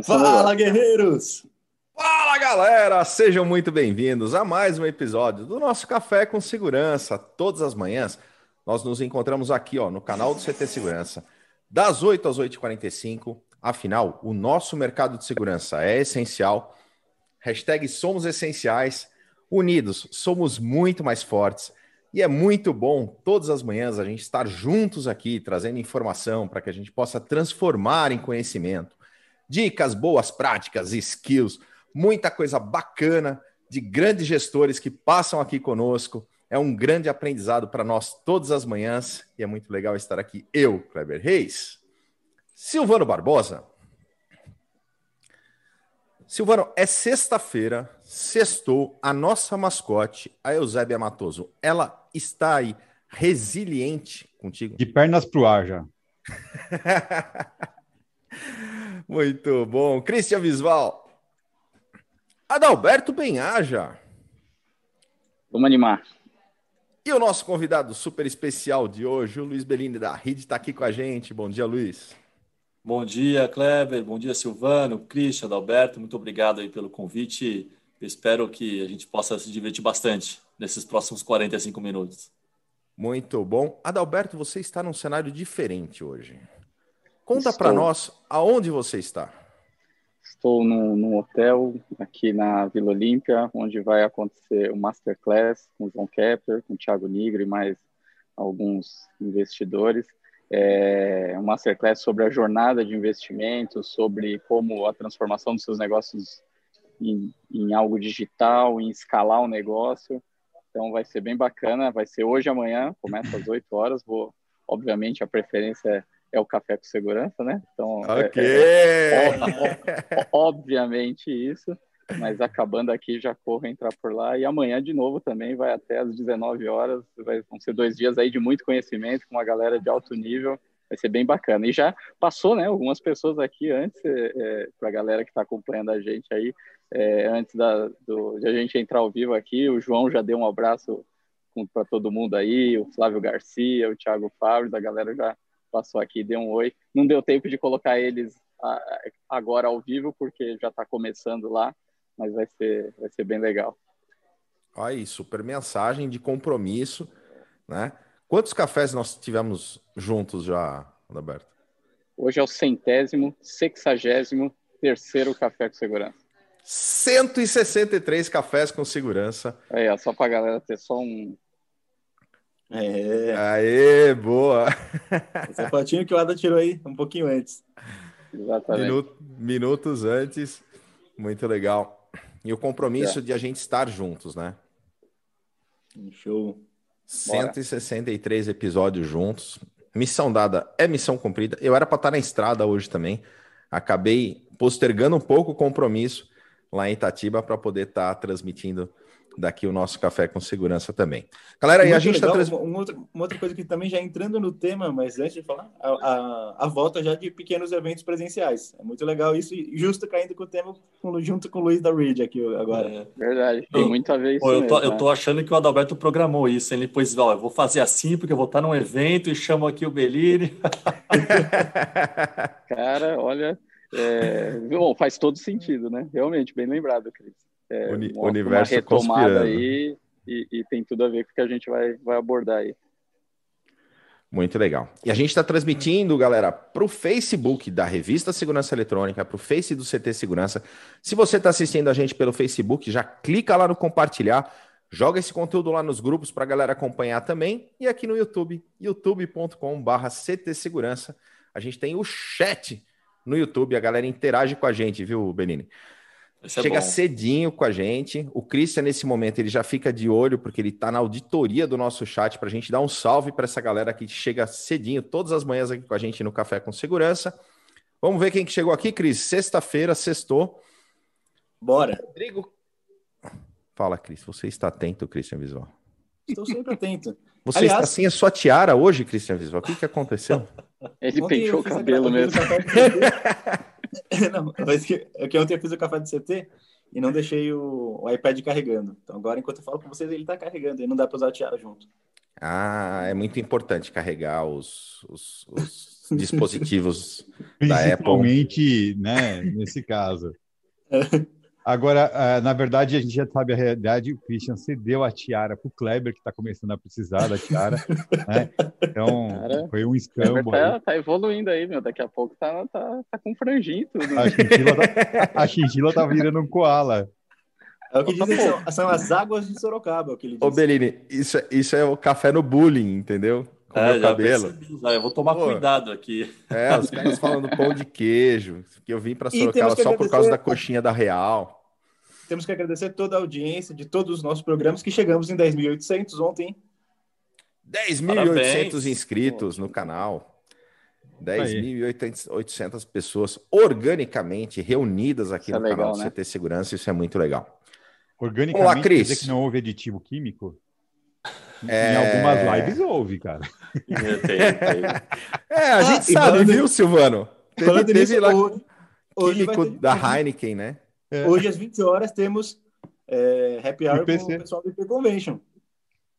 Começando Fala, agora. guerreiros! Fala galera, sejam muito bem-vindos a mais um episódio do nosso Café com Segurança. Todas as manhãs nós nos encontramos aqui ó, no canal do CT Segurança, das 8 às 8h45. Afinal, o nosso mercado de segurança é essencial. Hashtag somos essenciais. Unidos, somos muito mais fortes. E é muito bom todas as manhãs a gente estar juntos aqui, trazendo informação para que a gente possa transformar em conhecimento. Dicas, boas práticas, skills, muita coisa bacana de grandes gestores que passam aqui conosco. É um grande aprendizado para nós todas as manhãs e é muito legal estar aqui. Eu, Kleber Reis, Silvano Barbosa. Silvano, é sexta-feira, sextou, a nossa mascote, a Eusébia Matoso, ela está aí resiliente contigo? De pernas pro ar já. Muito bom. Cristian Visval. Adalberto Benhaja. Vamos animar. E o nosso convidado super especial de hoje, o Luiz Bellini da RID, está aqui com a gente. Bom dia, Luiz. Bom dia, Kleber. Bom dia, Silvano, Christian, Adalberto. Muito obrigado aí pelo convite. Eu espero que a gente possa se divertir bastante nesses próximos 45 minutos. Muito bom. Adalberto, você está num cenário diferente hoje. Conta para nós aonde você está. Estou num, num hotel aqui na Vila Olímpia, onde vai acontecer o Masterclass com o João Kepler, com o Thiago Nigro e mais alguns investidores. É um Masterclass sobre a jornada de investimento, sobre como a transformação dos seus negócios em, em algo digital, em escalar o negócio. Então vai ser bem bacana, vai ser hoje e amanhã, começa às 8 horas. Vou, obviamente, a preferência é, é o café com segurança, né? Então, é- Ok. é- obviamente isso, mas acabando aqui já corro entrar por lá e amanhã de novo também vai até às 19 horas, vai, vão ser dois dias aí de muito conhecimento com uma galera de alto nível, vai ser bem bacana. E já passou, né, algumas pessoas aqui antes, é, para a galera que está acompanhando a gente aí, é, antes da, do, de a gente entrar ao vivo aqui, o João já deu um abraço para todo mundo aí, o Flávio Garcia, o Thiago Fábio, a galera já passou aqui, deu um oi. Não deu tempo de colocar eles agora ao vivo, porque já está começando lá, mas vai ser, vai ser bem legal. Aí, super mensagem de compromisso, né? Quantos cafés nós tivemos juntos já, Adalberto? Hoje é o centésimo, sexagésimo terceiro Café com Segurança. 163 cafés com segurança. Ó, só para a galera ter só um... É, Aê, boa! essa fotinho que o Ada tirou aí um pouquinho antes. Exatamente. Minu- minutos antes. Muito legal. E o compromisso É. de a gente estar juntos, né? Show. Bora. 163 episódios juntos. Missão dada é missão cumprida. Eu era para estar na estrada hoje também. Acabei postergando um pouco o compromisso lá em Itatiba para poder estar transmitindo daqui o nosso café com segurança também. Galera, e a gente está transmitindo. uma, uma outra, coisa que também já entrando no tema, mas antes de falar, a, a, a volta já de pequenos eventos presenciais. É muito legal isso, e justo caindo com o tema junto com o Luiz da Reed aqui agora. Verdade, tem Eu- muito a ver isso Pô, eu, tô, mesmo, eu né? tô achando que o Adalberto programou isso. Ele pôs, ó, eu vou fazer assim porque eu vou estar num evento e chamo aqui o Bellini. Cara, olha... é, Bom, faz todo sentido, né? Realmente, bem lembrado, Cris. É, Uni- universo uma retomada conspirando. aí e, e tem tudo a ver com o que a gente vai, vai abordar aí. Muito legal. E a gente está transmitindo, galera, para o Facebook da Revista Segurança Eletrônica, para o Face do CT Segurança. Se você está assistindo a gente pelo Facebook, já clica lá no compartilhar, joga esse conteúdo lá nos grupos para a galera acompanhar também. E aqui no YouTube, youtube.com.br CT Segurança. A gente tem o chat no YouTube, a galera interage com a gente, viu, Benini? Isso é Chega bom. cedinho com a gente. O Christian, nesse momento, ele já fica de olho, porque ele está na auditoria do nosso chat para a gente dar um salve para essa galera que chega cedinho, todas as manhãs aqui com a gente no Café com Segurança. Vamos ver quem que chegou aqui, Cris. Sexta-feira, sextou. Bora. Rodrigo. Fala, Cris. Você está atento, Christian Visual. Estou sempre atento. Você Aliás- está sem a sua tiara hoje, Christian Visual. O que, que aconteceu? Ele penteou o cabelo mesmo. não, mas que, é que ontem eu fiz o café do CT e não deixei o, o iPad carregando. Então agora, enquanto eu falo com vocês, ele está carregando e não dá para usar a tiara junto. Ah, é muito importante carregar os, os, os dispositivos da Apple. Principalmente, né, nesse caso. Agora, ah, na verdade, a gente já sabe a realidade. O Christian cedeu a tiara para o Kleber, que está começando a precisar da tiara. né? Então, Cara, foi um escambo. tá, tá evoluindo aí, meu. Daqui a pouco tá, tá, tá com franjinho tudo. A chinchila, tá, a chinchila tá virando um koala. É o que dizem, são, são as águas de Sorocaba, é o que ele diz. Ô, Bellini, isso, é- isso é o café no bullying, entendeu? Com o É, meu cabelo. percebi. Eu vou tomar Pô. cuidado aqui. É, os caras falando pão de queijo, que eu vim para Sorocaba só por causa da coxinha da Real. Temos que agradecer toda a audiência de todos os nossos programas, que chegamos em 10.800 ontem. hein? 10.800 Parabéns. inscritos no canal. 10.800 pessoas organicamente reunidas aqui Isso é no canal legal, do né? CT Segurança, isso é muito legal. Organicamente, Olá, quer Cris. dizer que não houve aditivo químico? É. Em algumas lives houve, cara. Tem, tem. É, a gente e sabe, falando- viu, Silvano? Teve, Falando teve nisso, lá hoje, hoje, vai químico ter- da Heineken, né? Hoje às 20 horas temos é, happy hour com IPC. o pessoal do IP Convention.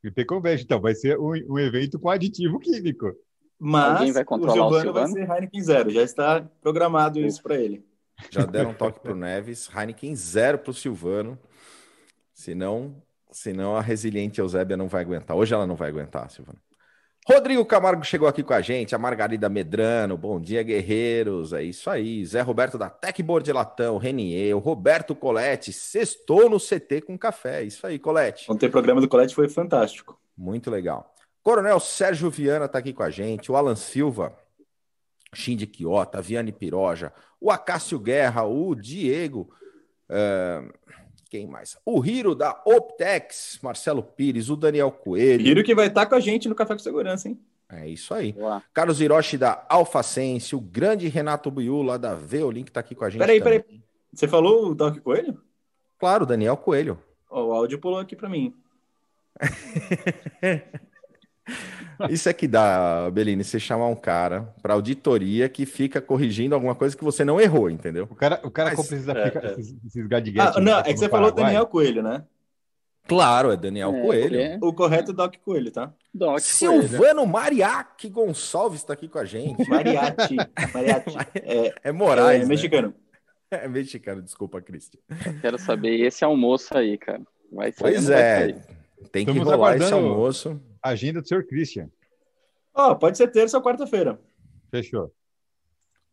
IP Converge, então, vai ser um, um evento com aditivo químico. Mas Alguém vai o controlar o Giovano vai Silvano? ser Heineken Zero. Já está programado isso para ele. Já deram um toque pro Neves. Heineken zero pro Silvano. Senão, senão a resiliente Eusébia não vai aguentar. Hoje ela não vai aguentar, Silvano. Rodrigo Camargo chegou aqui com a gente, a Margarida Medrano, bom dia, guerreiros, é isso aí. Zé Roberto da Techboard Latão, Renier, o Roberto Colette, sextou no CT com café, é isso aí, Colette. Ontem o programa do Colete foi fantástico. Muito legal. Coronel Sérgio Viana está aqui com a gente, o Alan Silva, Shindy Quiota, Viane Piroja, o Acácio Guerra, o Diego, eh, quem mais? O Hiro da Optex, Marcelo Pires, o Daniel Coelho. Hiro que vai estar com a gente no Café com Segurança, hein? É isso aí. Boa. Carlos Hiroshi da Alfacense, o grande Renato Buiu lá da Veolink está aqui com a gente. Peraí, também. peraí. Você falou o Doc Coelho? Claro, Daniel Coelho. Ó, o áudio pulou aqui para mim. Isso é que dá, Belini, você chamar um cara para auditoria que fica corrigindo alguma coisa que você não errou, entendeu? O cara, o cara Mas- compra esses, é, aplica- é. esses. Ah, não, é que você falou. Daniel Coelho, né? Claro, é Daniel É, Coelho. é. O correto é Doc Coelho, tá? Doc Coelho. Silvano Mariachi Gonçalves está aqui com a gente. Mariachi. Mariachi. É, É Moraes, é né? mexicano. É mexicano, desculpa, Cristian. Quero saber esse almoço aí, cara. Vai sair, Pois vai é, sair? tem que Estamos rolar esse almoço. Agenda do senhor Christian. Ó, pode ser terça ou quarta-feira. Fechou.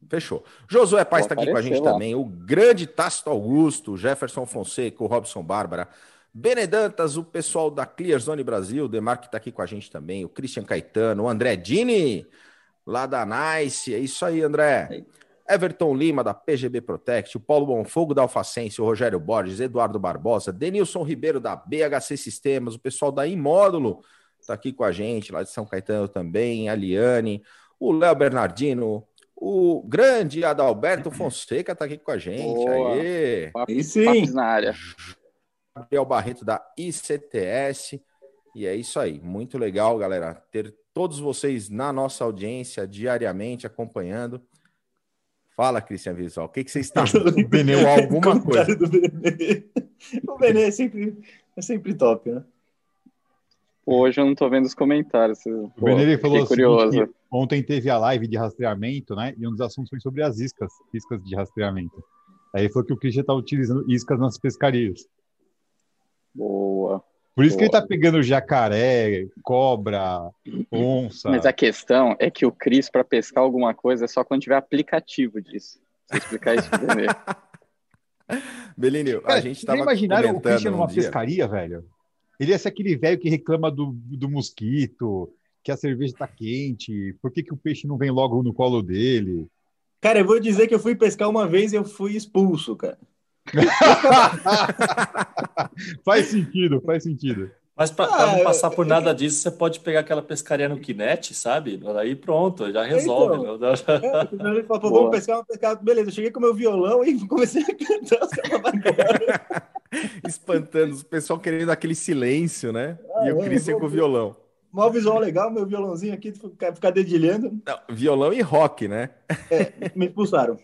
Fechou. Josué Paz está aqui com a gente lá. também. O grande Tácito Augusto, Jefferson Fonseca, o Robson Bárbara, Benedantas, o pessoal da Clear Zone Brasil, o Demar que está aqui com a gente também, o Christian Caetano, o André Dini, lá da Nice. É isso aí, André. Everton Lima, da PGB Protect, o Paulo Bonfogo, da Alfacense, o Rogério Borges, Eduardo Barbosa, Denilson Ribeiro, da BHC Sistemas, o pessoal da Imódulo está aqui com a gente, lá de São Caetano também, a Liane, o Léo Bernardino, o grande Adalberto Fonseca está aqui com a gente. Boa. Aê! Papo- Aí sim. na área. Gabriel Barreto da ICTS. E é isso aí. Muito legal, galera, ter todos vocês na nossa audiência diariamente acompanhando. Fala, Cristian Visual, o que, que você está Benê, Ou alguma coisa? Benê. O Benê é sempre, é sempre top, né? Hoje eu não tô vendo os comentários. O Pô, falou que ontem teve a live de rastreamento, né? E um dos assuntos foi sobre as iscas, iscas de rastreamento. Aí ele falou que o Christian está utilizando iscas nas pescarias. Boa. Por isso que ele Boa. tá pegando jacaré, cobra, onça. Mas a questão é que o Cris, para pescar alguma coisa, é só quando tiver aplicativo disso. Você explicar isso pro Benê. Belini, a gente vocês estava imaginaram o Christian um numa dia. pescaria, velho? Ele ia ser aquele velho que reclama do, do mosquito, que a cerveja tá quente, por que, que o peixe não vem logo no colo dele? Cara, eu vou dizer que eu fui pescar uma vez e eu fui expulso, cara. faz sentido, faz sentido. Mas para Ah, não eu- passar por nada disso, você pode pegar aquela pescaria no Kinect, sabe? Aí pronto, já resolve. né? É, ele falou, vamos pescar, vamos pescar. Beleza, eu cheguei com meu violão e comecei a cantar os caras. Espantando o pessoal querendo aquele silêncio, né? Ah, e o é, vou- com o violão. Mó visual legal, meu violãozinho aqui, ficar, dedilhando. Não, violão e rock, né? Me expulsaram.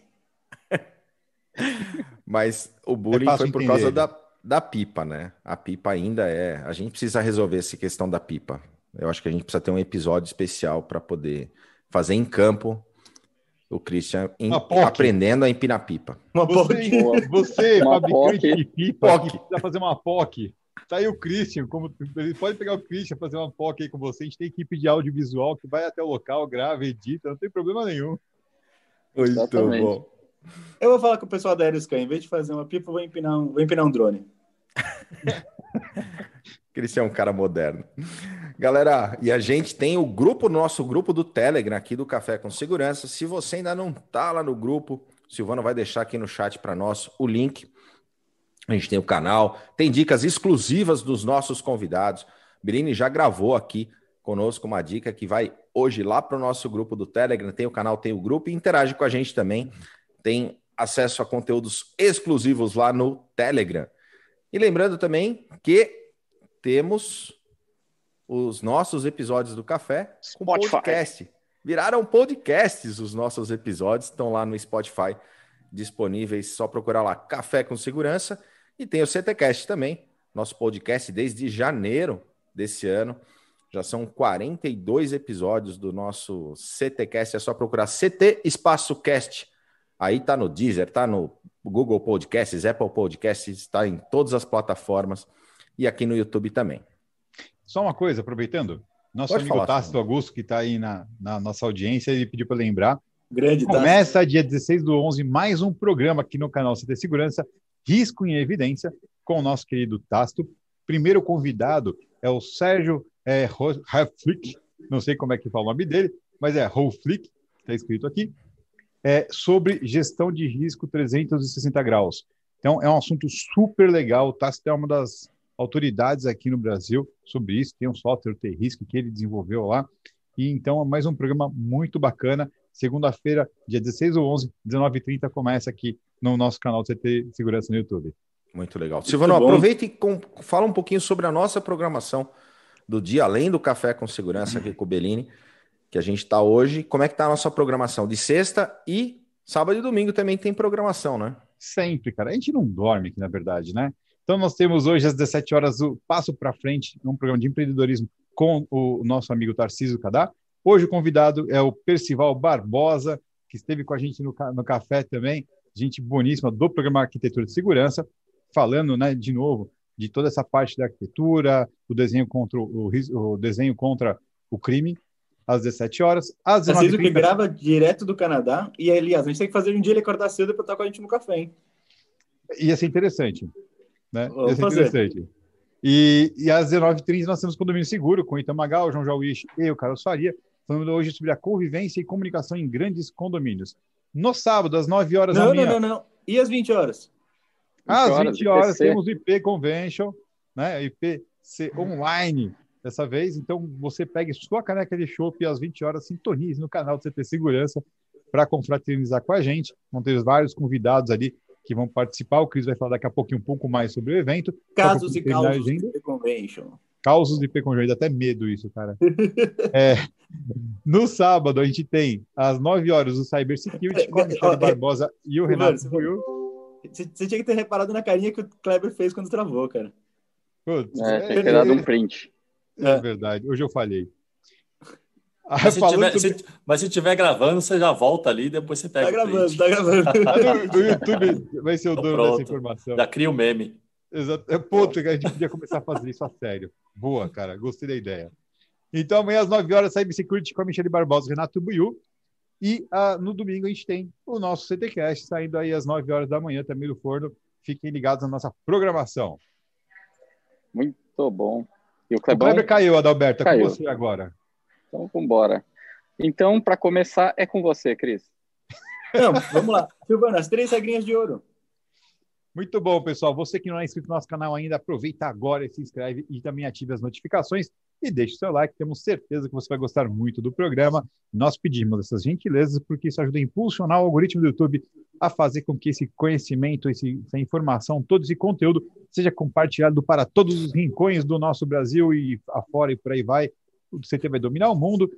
Mas o bullying fácil foi por entender. causa da, da pipa, né? A pipa ainda é. A gente precisa resolver essa questão da pipa. Eu acho que a gente precisa ter um episódio especial para poder fazer em campo O Christian em- aprendendo a empinar pipa. Uma Você, Boa. você Uma fabricante POC. de pipa, POC. que precisa fazer uma POC. Tá aí o Christian, como ele pode pegar o Christian fazer uma POC aí com você. A gente tem equipe de audiovisual que vai até o local, grava, edita, não tem problema nenhum. Muito Exatamente. bom. Eu vou falar com o pessoal da Aeroscan, em vez de fazer uma pipa, eu vou empinar um, vou empinar um drone. Christian é um cara moderno. Galera, e a gente tem o grupo, nosso grupo do Telegram aqui do Café com Segurança. Se você ainda não tá lá no grupo, Silvano vai deixar aqui no chat para nós o link. A gente tem o canal, tem dicas exclusivas dos nossos convidados. Birini já gravou aqui conosco uma dica que vai hoje lá para o nosso grupo do Telegram. Tem o canal, tem o grupo e interage com a gente também. Tem acesso a conteúdos exclusivos lá no Telegram. E lembrando também que temos os nossos episódios do Café com Spotify. podcast. Viraram podcasts os nossos episódios, estão lá no Spotify disponíveis, só procurar lá Café com Segurança. E tem o CTcast também, nosso podcast desde janeiro desse ano. Já são 42 episódios do nosso CTcast, é só procurar CT Espaço Cast. Aí tá no Deezer, tá no Google Podcasts, Apple Podcasts, está em todas as plataformas e aqui no YouTube também. Só uma coisa, aproveitando. Nosso Pode amigo falar, Tácito Augusto, que está aí na, na nossa audiência, ele pediu para lembrar. Grande, tá? Começa dia 16 do 11, mais um programa aqui no canal CT Segurança, Risco em Evidência, com o nosso querido Tácito. Primeiro convidado é o Sérgio é, não sei como é que fala o nome dele, mas é Hoflick, está escrito aqui, é, sobre gestão de risco 360 graus. Então, é um assunto super legal. O Tácito é uma das autoridades aqui no Brasil sobre isso. Tem um software T-Risk que ele desenvolveu lá. E então, é mais um programa muito bacana. Segunda-feira, dia 16 ou 11, 19h30, começa aqui no nosso canal CT Segurança no YouTube. Muito legal. Silvano, aproveita e com- fala um pouquinho sobre a nossa programação do dia, além do Café com Segurança aqui com o Bellini, que a gente está hoje. Como é que está a nossa programação de sexta e sábado e domingo também tem programação, né? Sempre, cara. A gente não dorme aqui, na verdade, né? Então, nós temos hoje às 17 horas o Passo para Frente, um programa de empreendedorismo com o nosso amigo Tarcísio Cadá. Hoje o convidado é o Percival Barbosa, que esteve com a gente no, no café também, gente boníssima do programa Arquitetura de Segurança, falando, né, de novo, de toda essa parte da arquitetura, o desenho contra o, o desenho contra o crime, às 17 horas. Às Tarcísio que 19h30, grava direto do Canadá. E, aliás, a gente tem que fazer um dia ele acordar cedo para estar com a gente no café, hein? ia ser interessante. Né? Vamos Ia ser fazer. interessante. E, e às 19h30 nós temos Condomínio Seguro com o Itamagal, o João Jauíche e o Carlos Faria, falando hoje sobre a convivência e comunicação em grandes condomínios. No sábado, às 9 horas da Não, manhã, não, não, não. E às 20 horas? às 20 20 horas, IPC. temos o IP Convention, né? IPC online dessa vez. Então, você pegue sua caneca de chopp e às 20 horas sintonize no canal do CT Segurança para confraternizar com a gente. Vão ter vários convidados ali que vão participar. O Cris vai falar daqui a pouquinho um pouco mais sobre o evento. Casos e causos de convention. Causos de IP Convention, dá até medo isso, cara. É, no sábado, a gente tem às 9 horas o Cyber Security com a Michelle Ó, é- Barbosa e o Renato. Você você tinha que ter reparado na carinha que o Kleber fez quando travou, cara. Putz, É, é- tem que ter dado um print. É verdade, hoje eu falhei. Ah, Mas se, tiver, sobre- se- mas se tiver gravando, você já volta ali, depois você pega Tá o gravando, tá gravando. No YouTube vai ser o Então dono pronto. dessa informação. Já cria o meme. Exato. É, Puta, que a gente podia começar a fazer isso a sério. Boa, cara. Gostei da ideia. Então, amanhã às 9 horas, Cyber Security com a Michele Barbosa e Renato Buiu. E ah, no domingo a gente tem o nosso CTCast saindo aí às 9 horas da manhã também do forno. Fiquem ligados na nossa programação. Muito bom. E o O Clebão, Kleber caiu, Adalberto. É com Caiu. você agora. então vambora. Então, para começar, é com você, Cris. Não, vamos lá. Silvana, as três regrinhas de ouro. Muito bom, pessoal. Você que não é inscrito no nosso canal ainda, aproveita agora e se inscreve e também ative as notificações e deixe seu like. Temos certeza que você vai gostar muito do programa. Nós pedimos essas gentilezas porque isso ajuda a impulsionar o algoritmo do YouTube a fazer com que esse conhecimento, esse- essa informação, todo esse conteúdo seja compartilhado para todos os rincões do nosso Brasil e afora e por aí vai. O CT vai dominar o mundo.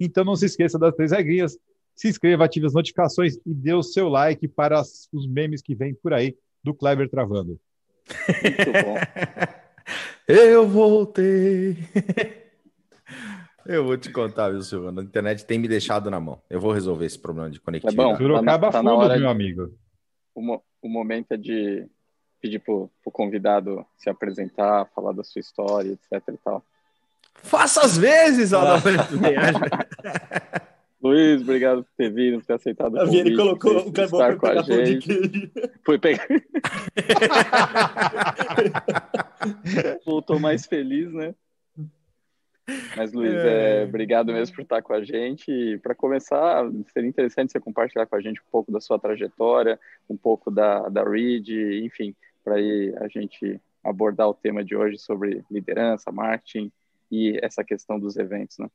Então não se esqueça das três regrinhas. Se inscreva, ative as notificações e dê o seu like para as- os memes que vêm por aí do Kleber travando. Muito bom. Eu voltei. Eu vou te contar, viu, Silvano? A internet tem me deixado na mão. Eu vou resolver esse problema de conectividade. É bom. Sorocaba tá na fundo, hora meu amigo. O, mo- o momento é de pedir pro, pro convidado se apresentar, falar da sua história, etc e tal. Faça as vezes, Ah. Adalberto. Luiz, obrigado por ter vindo, por ter aceitado o convite, colocou por o para com a pegar pão de gente. queijo. Foi pegar. Voltou mais feliz, né? Mas, Luiz, é, obrigado mesmo por estar com a gente. E para começar, seria interessante você compartilhar com a gente um pouco da sua trajetória, um pouco da, da Reed, enfim, para aí a gente abordar o tema de hoje sobre liderança, marketing e essa questão dos eventos, né?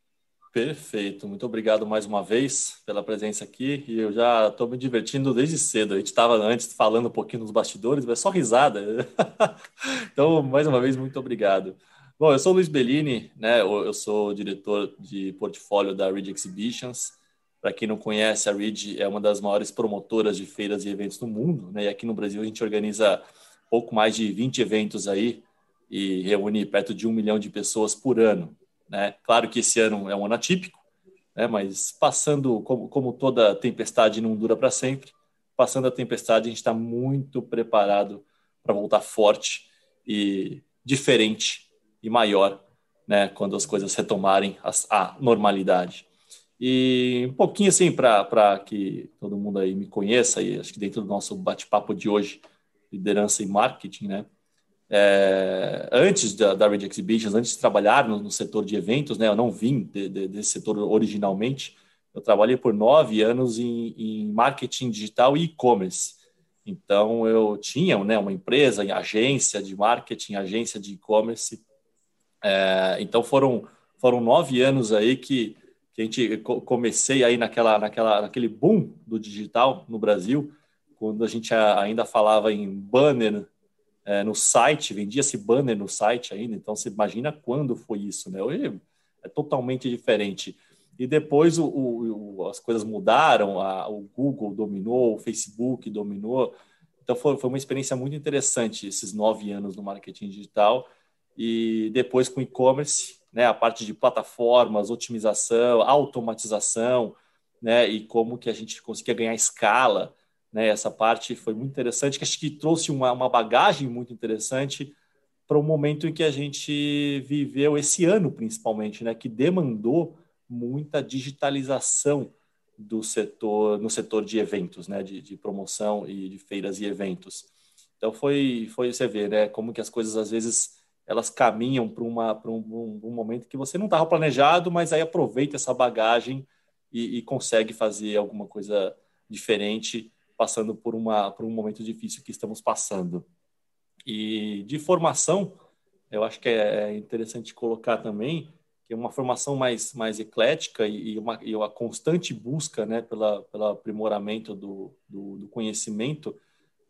Perfeito, muito obrigado mais uma vez pela presença aqui. E eu já estou me divertindo desde cedo. A gente estava antes falando um pouquinho nos bastidores, mas é só risada. então, mais uma vez, muito obrigado. Bom, eu sou o Luiz Bellini, né? Eu sou diretor de portfólio da Reed Exhibitions. Para quem não conhece, a Reed é uma das maiores promotoras de feiras e eventos do mundo, né? E aqui no Brasil a gente organiza pouco mais de 20 eventos aí e reúne perto de um milhão de pessoas por ano. Né? Claro que esse ano é um ano atípico, né? mas passando, como, como toda tempestade não dura para sempre, passando a tempestade, a gente está muito preparado para voltar forte e diferente e maior né? quando as coisas retomarem a, normalidade. E um pouquinho assim, para que todo mundo aí me conheça, e acho que dentro do nosso bate-papo de hoje, liderança e marketing, né? É, antes da, da Red Exhibitions, antes de trabalhar no, no, setor de eventos, né, eu não vim de, de, desse setor originalmente. Eu trabalhei por nove anos em, em marketing digital e e-commerce. Então, eu tinha né, uma empresa, em agência de marketing, agência de e-commerce. É, então, foram, foram nove anos aí que, que a gente comecei aí naquela, naquela, naquele boom do digital no Brasil, quando a gente ainda falava em banner é, no site, vendia-se banner no site ainda, então você imagina quando foi isso, né? Hoje é totalmente diferente. E depois o, o, as coisas mudaram, a, o Google dominou, o Facebook dominou. Então foi, foi uma experiência muito interessante esses nove anos no marketing digital. E depois com e-commerce, né, a parte de plataformas, otimização, automatização, né, e como que a gente conseguia ganhar escala né, essa parte foi muito interessante, que acho que trouxe uma, uma bagagem muito interessante para o momento em que a gente viveu esse ano, principalmente, né, que demandou muita digitalização do setor no setor de eventos, né, de, de promoção e de feiras e eventos. Então foi foi você ver, né, como que as coisas às vezes elas caminham para um, um, momento que você não estava planejado, mas aí aproveita essa bagagem e, e consegue fazer alguma coisa diferente passando por, uma, por um momento difícil que estamos passando. E de formação, eu acho que é interessante colocar também que é uma formação mais, mais eclética e uma, e uma constante busca né, pela, pelo aprimoramento do, do, do conhecimento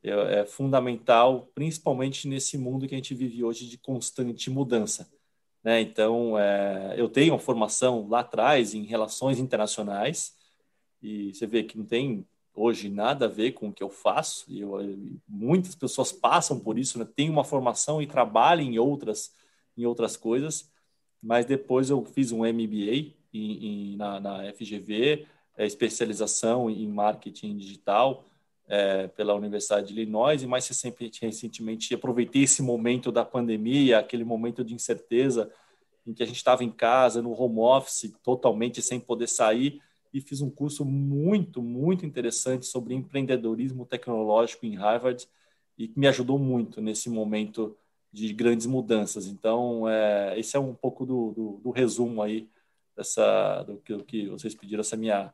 é, é, fundamental, principalmente nesse mundo que a gente vive hoje de constante mudança. Né? Então, é, eu tenho uma formação lá atrás em relações internacionais e você vê que não tem hoje nada a ver com o que eu faço. E eu, muitas pessoas passam por isso, né? Tem uma formação e trabalham em outras, em outras coisas. Mas depois eu fiz um MBA em, em, na, na, FGV, é, especialização em marketing digital é, pela Universidade de Illinois. E mais recentemente, aproveitei esse momento da pandemia, aquele momento de incerteza em que a gente estava em casa, no home office, totalmente sem poder sair e fiz um curso muito, muito interessante sobre empreendedorismo tecnológico em Harvard e que me ajudou muito nesse momento de grandes mudanças. Então, é, esse é um pouco do, do, do resumo aí dessa, do que, do que vocês pediram, essa minha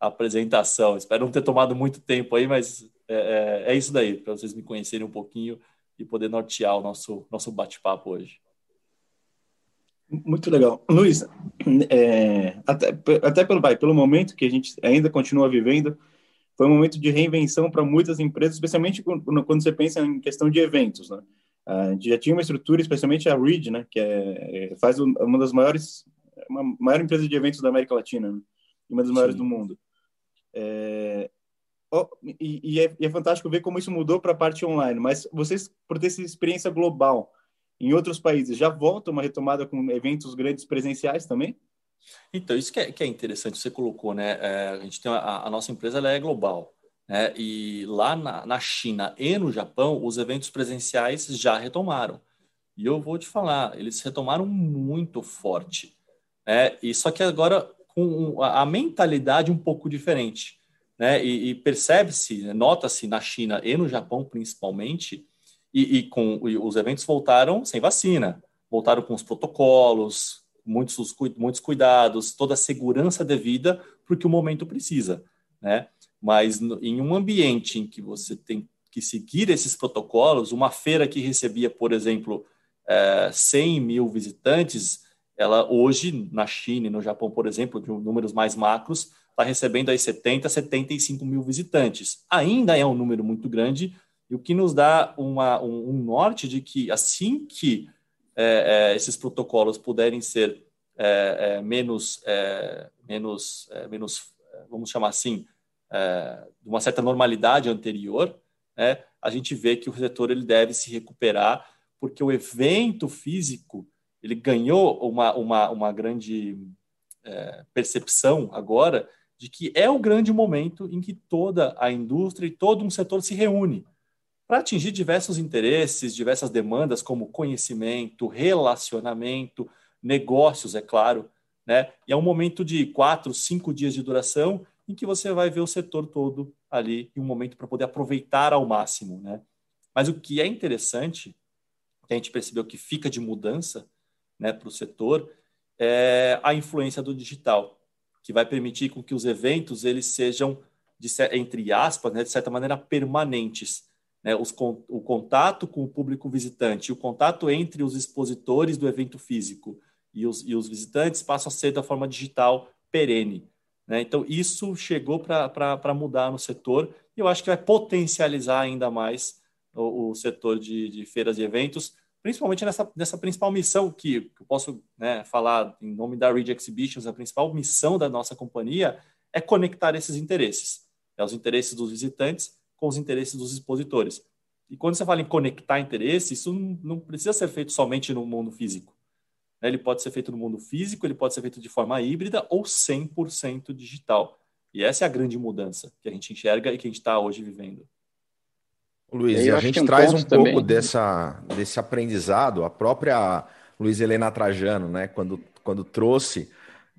auto-apresentação. Espero não ter tomado muito tempo aí, mas é, é, é isso daí, para vocês me conhecerem um pouquinho e poder nortear o nosso, nosso bate-papo hoje. Muito legal. Luiz, é, até, até pelo, vai, pelo momento que a gente ainda continua vivendo, foi um momento de reinvenção para muitas empresas, especialmente quando, quando, você pensa em questão de eventos. Né? A gente já tinha uma estrutura, especialmente a Reed, né, que é, faz uma das maiores, uma maior empresa de eventos da América Latina, né? uma das maiores Sim. do mundo. É, e, e, é, e, é, fantástico ver como isso mudou para a parte online, mas vocês, por ter essa experiência global, em outros países já volta uma retomada com eventos grandes presenciais também? Então, isso que é, que é interessante, você colocou, né? É, a gente tem a, a nossa empresa ela é global. Né? E lá na, na China e no Japão, os eventos presenciais já retomaram. E eu vou te falar, eles retomaram muito forte. Né? E só que agora com a mentalidade um pouco diferente. Né? E, e percebe-se, nota-se na China e no Japão principalmente, e, e com e os eventos voltaram sem vacina, voltaram com os protocolos, muitos, muitos cuidados, toda a segurança devida porque o momento precisa. Né? Mas em um ambiente em que você tem que seguir esses protocolos, uma feira que recebia, por exemplo, é, 100 mil visitantes, ela hoje, na China e no Japão, por exemplo, de números mais macros, está recebendo aí 70, 75 mil visitantes. Ainda é um número muito grande, e o que nos dá uma, um, um norte de que assim que é, é, esses protocolos puderem ser é, é menos, é, menos, é, menos, vamos chamar assim, de uma certa normalidade anterior, né, a gente vê que o setor ele deve se recuperar, porque o evento físico ele ganhou uma, uma, uma grande é, percepção agora de que é o grande momento em que toda a indústria e todo um setor se reúne para atingir diversos interesses, diversas demandas, como conhecimento, relacionamento, negócios, é claro. Né? E é um momento de quatro, cinco dias de duração em que você vai ver o setor todo ali em um momento para poder aproveitar ao máximo, né? Mas o que é interessante, que a gente percebeu que fica de mudança, né, para o setor, é a influência do digital, que vai permitir com que os eventos eles sejam de, entre aspas, né, de certa maneira permanentes. Né, os, o contato com o público visitante, o contato entre os expositores do evento físico e os, e os visitantes passam a ser da forma digital perene. Né? Então, isso chegou para mudar no setor e eu acho que vai potencializar ainda mais o, o setor de, de, feiras e eventos, principalmente nessa, nessa principal missão que, que eu posso né, falar em nome da Reed Exhibitions, a principal missão da nossa companhia é conectar esses interesses, né, os interesses dos visitantes com os interesses dos expositores. E quando você fala em conectar interesses, isso não, não precisa ser feito somente no mundo físico. Né? Ele pode ser feito no mundo físico, ele pode ser feito de forma híbrida ou 100% digital. E essa é a grande mudança que a gente enxerga e que a gente está hoje vivendo. Luiz, e a gente um traz um também. pouco dessa, desse aprendizado, a própria Luiz Helena Trajano, né, quando, quando trouxe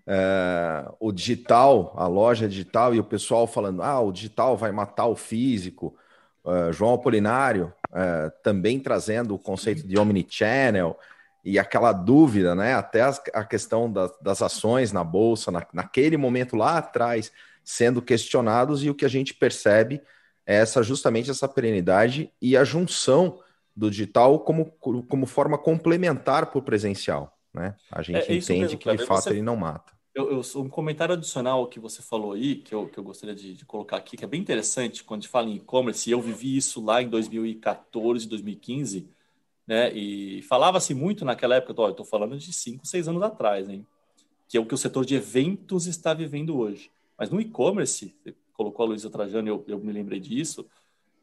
é, o digital, a loja digital, e o pessoal falando, ah, o digital vai matar o físico, uh, João Apolinário uh, também trazendo o conceito de omnichannel, e aquela dúvida, né? Até a questão das, das ações na bolsa, na, naquele momento lá atrás, sendo questionados, e o que a gente percebe é essa justamente essa perenidade e a junção do digital como, como forma complementar para o presencial. Né? A gente é, é entende mesmo, que de fato você... ele não mata. Eu, eu, um comentário adicional que você falou aí, que eu, que eu gostaria de, de colocar aqui, que é bem interessante quando a gente fala em e-commerce, e eu vivi isso lá em 2014, 2015 né? E falava-se muito naquela época, eu estou falando de 5, 6 anos atrás, hein? que é o que o setor de eventos está vivendo hoje. Mas no e-commerce, colocou a Luísa Trajano, eu, eu me lembrei disso,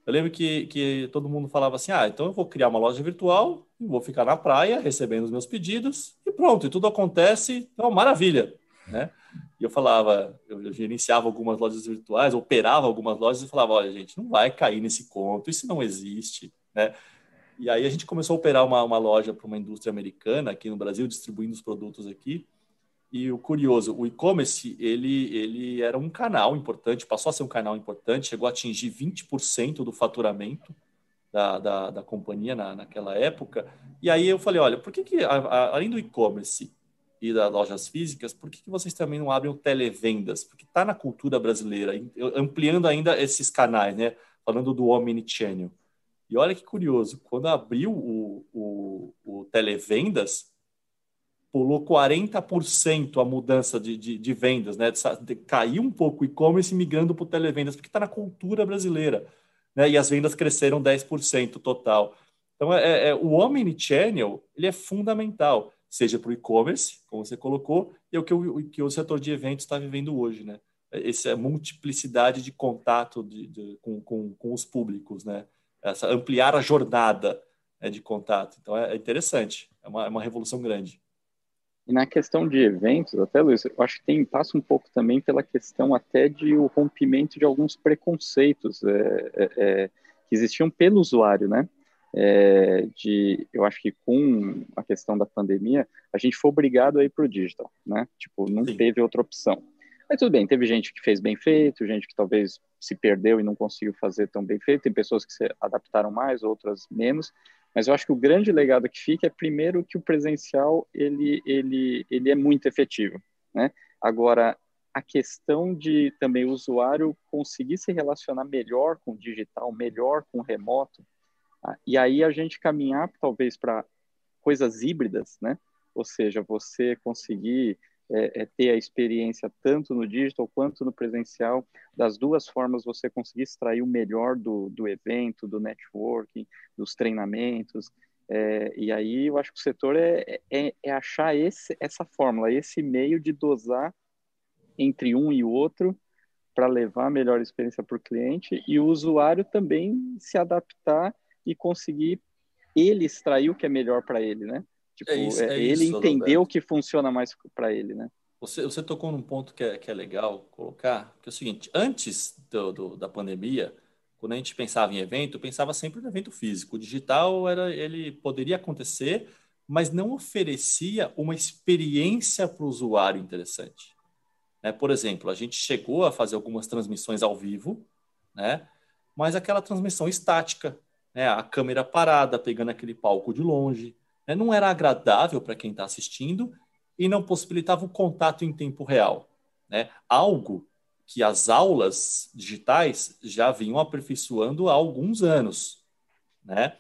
eu lembro que, que todo mundo falava assim, ah, então eu vou criar uma loja virtual, vou ficar na praia recebendo os meus pedidos e pronto, e tudo acontece, então maravilha, né? E eu falava, eu, eu gerenciava algumas lojas virtuais, operava algumas lojas e falava, olha gente, não vai cair nesse conto, isso não existe, né? E aí a gente começou a operar uma, uma loja para uma indústria americana aqui no Brasil, distribuindo os produtos aqui. E o curioso, o e-commerce, ele, ele era um canal importante, passou a ser um canal importante, chegou a atingir 20% do faturamento da, da, da companhia na, naquela época. E aí eu falei, olha, por que, que a, a, além do e-commerce e das lojas físicas, por que, que vocês também não abrem televendas? Porque está na cultura brasileira, ampliando ainda esses canais, né? Falando do omnichannel. E olha que curioso, quando abriu o, o, o televendas, pulou 40% a mudança de, de, de, vendas, né? Caiu um pouco o e-commerce migrando para o televendas, porque está na cultura brasileira. Né? E as vendas cresceram 10% total. Então, é, é, é, o Omnichannel ele é fundamental, seja para o e-commerce, como você colocou, e é o que o, que o setor de eventos está vivendo hoje. Né? Essa multiplicidade de contato de, de, com, com, com os públicos, né? essa ampliar a jornada né, de contato. Então é, é interessante, é uma, é uma revolução grande. E na questão de eventos, até Luiz, eu acho que tem, passa um pouco também pela questão até de o rompimento de alguns preconceitos é, é, é que existiam pelo usuário, né? É, de, eu acho que com a questão da pandemia, a gente foi obrigado a ir para o digital, né? Tipo, não Sim. teve outra opção. Mas tudo bem, teve gente que fez bem feito, gente que talvez se perdeu e não conseguiu fazer tão bem feito, tem pessoas que se adaptaram mais, outras menos, mas eu acho que o grande legado que fica é primeiro que o presencial ele ele ele é muito efetivo, né? Agora a questão de também o usuário conseguir se relacionar melhor com o digital, melhor com o remoto, tá? e aí a gente caminhar talvez para coisas híbridas, né? Ou seja, você conseguir é, é, ter a experiência tanto no digital quanto no presencial. Das duas formas, você conseguir extrair o melhor do, do evento, do networking, dos treinamentos. É, e aí eu acho que o setor é, é, é achar esse, essa fórmula, esse meio de dosar entre um e outro para levar a melhor experiência para o cliente e o usuário também se adaptar e conseguir ele extrair o que é melhor para ele, né? Tipo, é isso, é ele isso, entendeu o que funciona mais para ele, né? Você, você tocou num ponto que é, que é legal colocar, que é o seguinte, antes do, do, da pandemia, quando a gente pensava em evento, pensava sempre no evento físico. O digital era, ele poderia acontecer, mas não oferecia uma experiência para o usuário interessante. Né? Por exemplo, a gente chegou a fazer algumas transmissões ao vivo, né? mas aquela transmissão estática, né? a câmera parada, pegando aquele palco de longe, né, não era agradável para quem está assistindo e não possibilitava o contato em tempo real. Né? Algo que as aulas digitais já vinham aperfeiçoando há alguns anos. Né?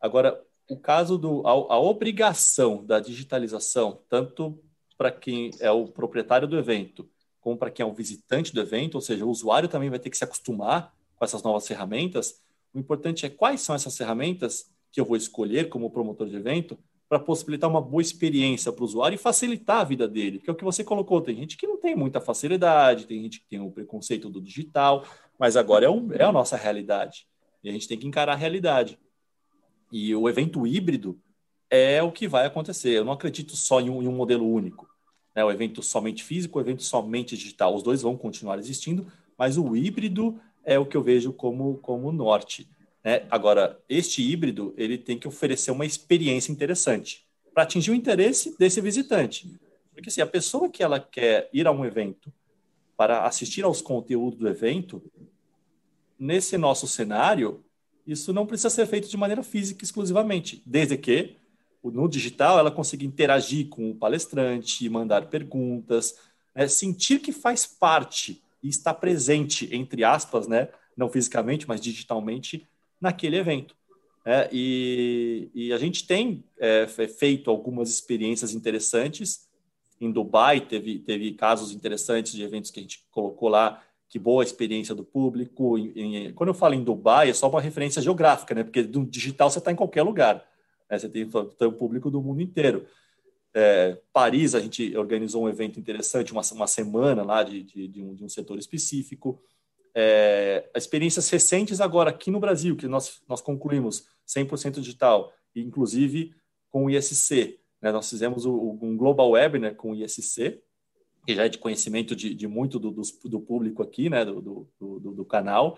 Agora, o caso do a, a obrigação da digitalização, tanto para quem é o proprietário do evento, como para quem é o visitante do evento, ou seja, o usuário também vai ter que se acostumar com essas novas ferramentas. O importante é quais são essas ferramentas que eu vou escolher como promotor de evento para possibilitar uma boa experiência para o usuário e facilitar a vida dele. Porque é o que você colocou, tem gente que não tem muita facilidade, tem gente que tem o preconceito do digital, mas agora é, é a nossa realidade. E a gente tem que encarar a realidade. E o evento híbrido é o que vai acontecer. Eu não acredito só em um, em um modelo único. Né? O evento somente físico, o evento somente digital. Os dois vão continuar existindo, mas o híbrido é o que eu vejo como, como norte. Né? Agora, este híbrido ele tem que oferecer uma experiência interessante para atingir o interesse desse visitante. Porque assim, a pessoa que ela quer ir a um evento para assistir aos conteúdos do evento, nesse nosso cenário, isso não precisa ser feito de maneira física exclusivamente, desde que no digital ela consiga interagir com o palestrante, mandar perguntas, né? sentir que faz parte e está presente, entre aspas, né? não fisicamente, mas digitalmente, naquele evento. É, e, e, a gente tem é, feito algumas experiências interessantes. Em Dubai teve, teve casos interessantes de eventos que a gente colocou lá, que boa experiência do público. Em, em, quando eu falo em Dubai, é só uma referência geográfica, né? porque no digital você está em qualquer lugar. Né? Você tem, tem o público do mundo inteiro. É, Paris, a gente organizou um evento interessante, uma, uma semana lá de, de, de, um, de um setor específico é, experiências recentes agora aqui no Brasil, que nós, nós concluímos 100% digital, inclusive com o ISC. Né? Nós fizemos o, um Global Webinar com o ISC, que já é de conhecimento de, de muito do, do, do, público aqui, né? do, do, do canal.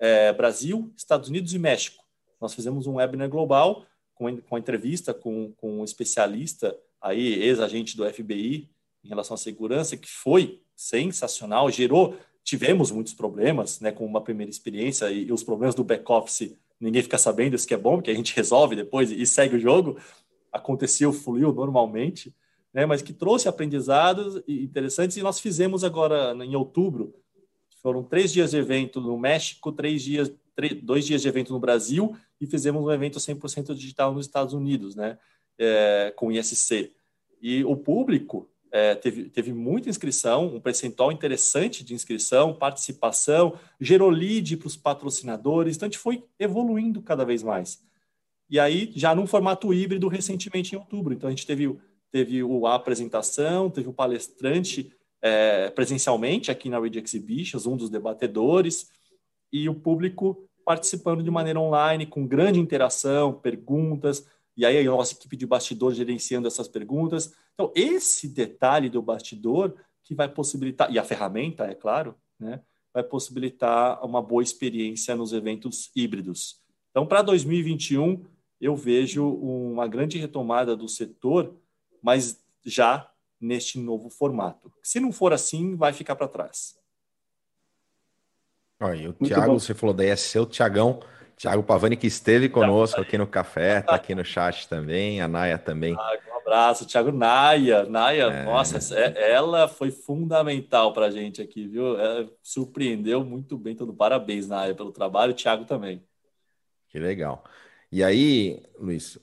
É, Brasil, Estados Unidos e México. Nós fizemos um webinar global com, com entrevista com, com um especialista, aí ex-agente do FBI, em relação à segurança, que foi sensacional, gerou tivemos muitos problemas, né, com uma primeira experiência e, e os problemas do back office ninguém fica sabendo, isso que é bom, que a gente resolve depois e, e segue o jogo. Aconteceu, fluiu normalmente, né, mas que trouxe aprendizados interessantes e nós fizemos agora em outubro. Foram três dias de evento no México, três dias, três, dois dias de evento no Brasil e fizemos um evento 100% digital nos Estados Unidos, né, é, com ISC. E o público é, teve, teve muita inscrição, um percentual interessante de inscrição, participação, gerou lead para os patrocinadores, então a gente foi evoluindo cada vez mais. E aí, já num formato híbrido, recentemente em outubro. Então, a gente teve, teve a apresentação, teve o palestrante é, presencialmente aqui na Read Exhibitions, um dos debatedores, e o público participando de maneira online, com grande interação, perguntas, e aí a nossa equipe de bastidor gerenciando essas perguntas. Então, esse detalhe do bastidor que vai possibilitar, e a ferramenta, é claro, né, vai possibilitar uma boa experiência nos eventos híbridos. Então, para 2021, eu vejo uma grande retomada do setor, mas já neste novo formato. Se não for assim, vai ficar para trás. Olha, o Thiago, você falou da ESC, o Tiagão, Thiago Pavani, que esteve conosco aqui no café, está aqui no chat também, a Naya também. Um abraço, Thiago Naya. Naya, é... nossa, é, ela foi fundamental para a gente aqui, viu? Ela surpreendeu muito bem, todo parabéns, Naya, pelo trabalho, o Thiago também. Que legal. E aí, Luiz,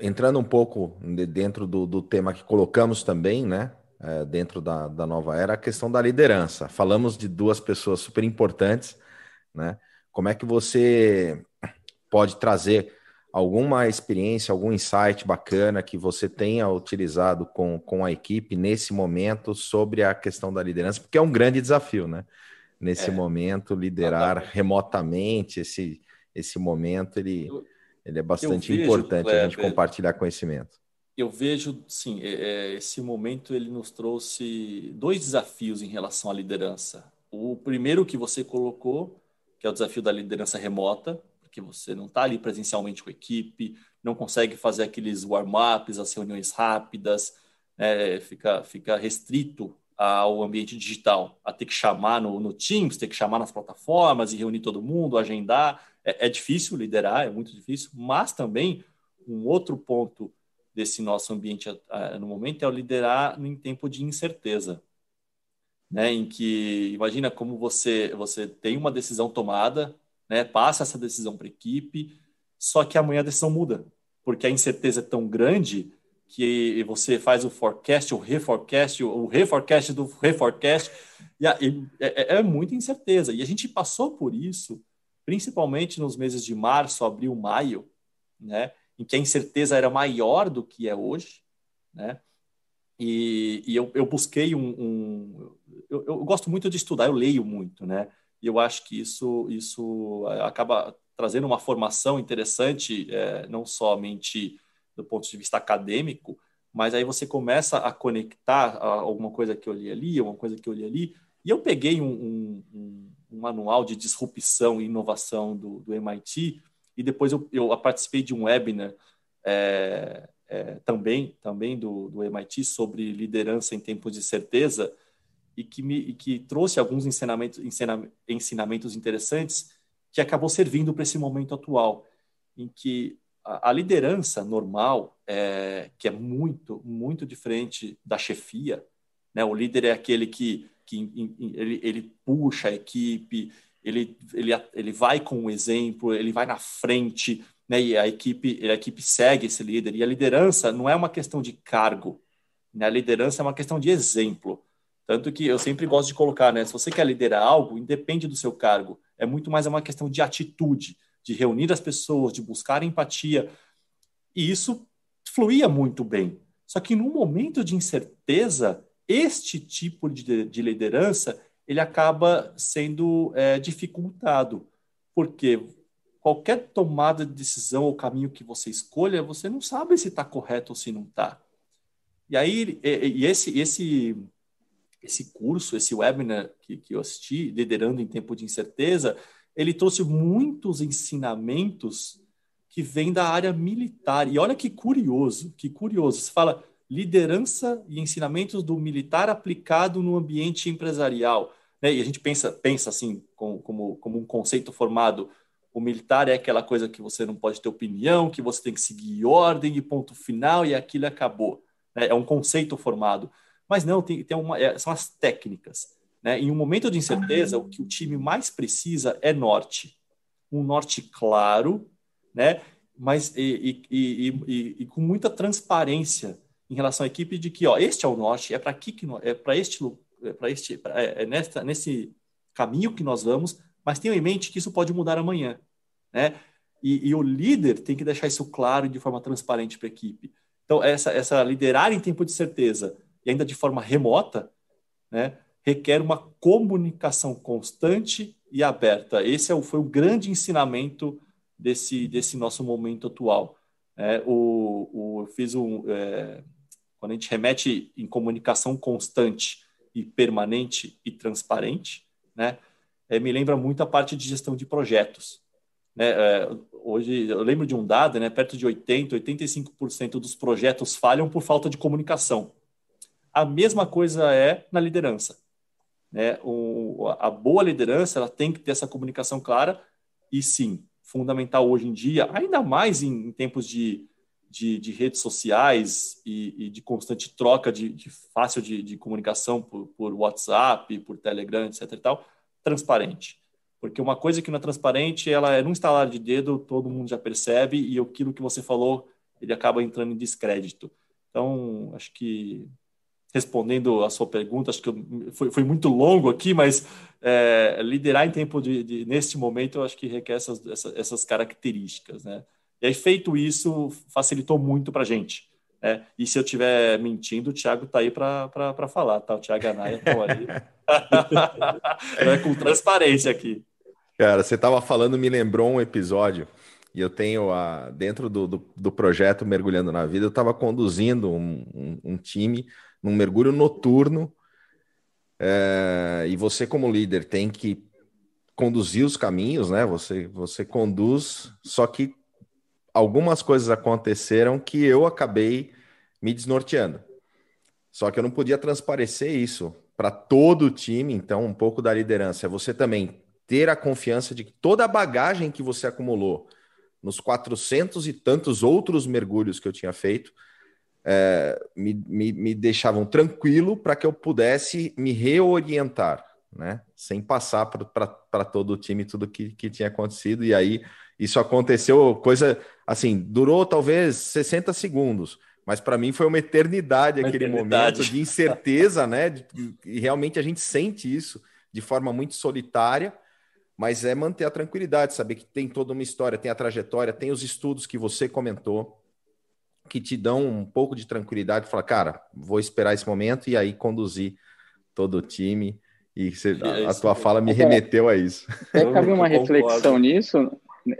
entrando um pouco dentro do, do tema que colocamos também, né? é, dentro da, da nova era, a questão da liderança. Falamos de duas pessoas super importantes, né? Como é que você pode trazer alguma experiência, algum insight bacana que você tenha utilizado com, com a equipe nesse momento sobre a questão da liderança, porque é um grande desafio, né? Nesse é. momento, liderar remotamente esse, esse momento, ele, ele é bastante vejo, importante a gente compartilhar conhecimento eu vejo, sim, é, é, esse momento ele nos trouxe dois desafios em relação à liderança. O primeiro que você colocou, que é o desafio da liderança remota, porque você não está ali presencialmente com a equipe, não consegue fazer aqueles warm-ups, as reuniões rápidas, é, fica, fica restrito ao ambiente digital, a ter que chamar no, no Teams, ter que chamar nas plataformas e reunir todo mundo, agendar. É, é difícil liderar, é muito difícil, mas também um outro ponto desse nosso ambiente no momento é o liderar em tempo de incerteza, né? Em que imagina como você você tem uma decisão tomada, né? Passa essa decisão para a equipe, só que amanhã a decisão muda, porque a incerteza é tão grande que você faz o forecast, o reforecast, o reforecast do reforecast, e é, é, é muita incerteza. E a gente passou por isso, principalmente nos meses de março, abril, maio, né? em que a incerteza era maior do que é hoje, né? E, e eu, eu, busquei um, um eu, eu, gosto muito de estudar, eu leio muito, né? E eu acho que isso isso acaba trazendo uma formação interessante, é, não somente do ponto de vista acadêmico, mas aí você começa a conectar alguma coisa que eu li ali, alguma coisa que eu li ali, e eu peguei um, um, um manual de disrupção e inovação do, do MIT, e depois eu, eu participei de um webinar é, é, também, também do, do MIT sobre liderança em tempos de certeza e que, me, e que trouxe alguns ensinamentos, ensinamentos interessantes que acabou servindo para esse momento atual, em que a, a liderança normal, é, que é muito, muito diferente da chefia, né? o líder é aquele que, que ele, ele puxa a equipe, ele, ele, ele vai com o exemplo, ele vai na frente, né? E a equipe, a equipe segue esse líder. E a liderança não é uma questão de cargo, né? A liderança é uma questão de exemplo. Tanto que eu sempre gosto de colocar, né? Se você quer liderar algo, independe do seu cargo. É muito mais uma questão de atitude, de reunir as pessoas, de buscar empatia. E isso fluía muito bem. Só que num momento de incerteza, este tipo de, de liderança ele acaba sendo é, dificultado, porque qualquer tomada de decisão ou caminho que você escolha, você não sabe se está correto ou se não está. E aí, e, e esse, esse, esse curso, esse webinar que, que eu assisti, Liderando em Tempo de Incerteza, ele trouxe muitos ensinamentos que vêm da área militar. E olha que curioso, que curioso. Você fala liderança e ensinamentos do militar aplicado no ambiente empresarial. Né? E a gente pensa, pensa assim, como, como, como um conceito formado. O militar é aquela coisa que você não pode ter opinião, que você tem que seguir ordem e ponto final, e aquilo acabou. Né? É um conceito formado. Mas não, tem, tem uma, é, são as técnicas. Né? Em um momento de incerteza, o que o time mais precisa é norte. Um norte claro, né? mas e, e, e, e, com muita transparência em relação à equipe de que ó, este é o norte, é para aqui que é para este é, para este pra, é, é, nessa, nesse caminho que nós vamos, mas tenham em mente que isso pode mudar amanhã, né? E, e o líder tem que deixar isso claro e de forma transparente para a equipe. Então essa essa liderar em tempo de certeza e ainda de forma remota, né? Requer uma comunicação constante e aberta. Esse é o, foi o grande ensinamento desse, desse nosso momento atual. É, o, o, eu fiz um. É, quando a gente remete em comunicação constante e permanente e transparente, né, é, me lembra muito a parte de gestão de projetos. Né, é, hoje, eu lembro de um dado, né, perto de 80%, 85% dos projetos falham por falta de comunicação. A mesma coisa é na liderança. Né? O, a boa liderança ela tem que ter essa comunicação clara e sim, fundamental hoje em dia, ainda mais em, em tempos de, de, de, redes sociais e, e, de constante troca de, de fácil de, comunicação por, por, WhatsApp, por Telegram, etc. E tal, transparente. Porque uma coisa que não é transparente, ela é num instalar de dedo, todo mundo já percebe, e aquilo que você falou, ele acaba entrando em descrédito. Então, acho que respondendo a sua pergunta, acho que foi, foi muito longo aqui, mas é, liderar em tempo de, de, neste momento, eu acho que requer essas, essas, características, né? E aí, feito isso, facilitou muito para a gente. Né? E se eu estiver mentindo, o Thiago está aí para falar, tá? O Thiago Anaia tá aí. é com transparência aqui. Cara, você estava falando, me lembrou um episódio, e eu tenho a, dentro do, do, do projeto Mergulhando na Vida, eu estava conduzindo um, um, um time num mergulho noturno. É, e você, como líder, tem que conduzir os caminhos, né? Você, você conduz, só que algumas coisas aconteceram que eu acabei me desnorteando. Só que eu não podia transparecer isso para todo o time, então um pouco da liderança é você também ter a confiança de que toda a bagagem que você acumulou nos 400 e tantos outros mergulhos que eu tinha feito, é, me, me, me, deixavam tranquilo para que eu pudesse me reorientar, né? Sem passar para todo o time tudo que, que tinha acontecido. E aí isso aconteceu, coisa assim, durou talvez 60 segundos. Mas para mim foi uma eternidade uma aquele eternidade. momento de incerteza, né? E realmente a gente sente isso de forma muito solitária, mas é manter a tranquilidade, saber que tem toda uma história, tem a trajetória, tem os estudos que você comentou, que te dão um pouco de tranquilidade, falar, cara, vou esperar esse momento e aí conduzir todo o time. E você, a, a tua fala me remeteu a isso. Até cabe uma reflexão nisso.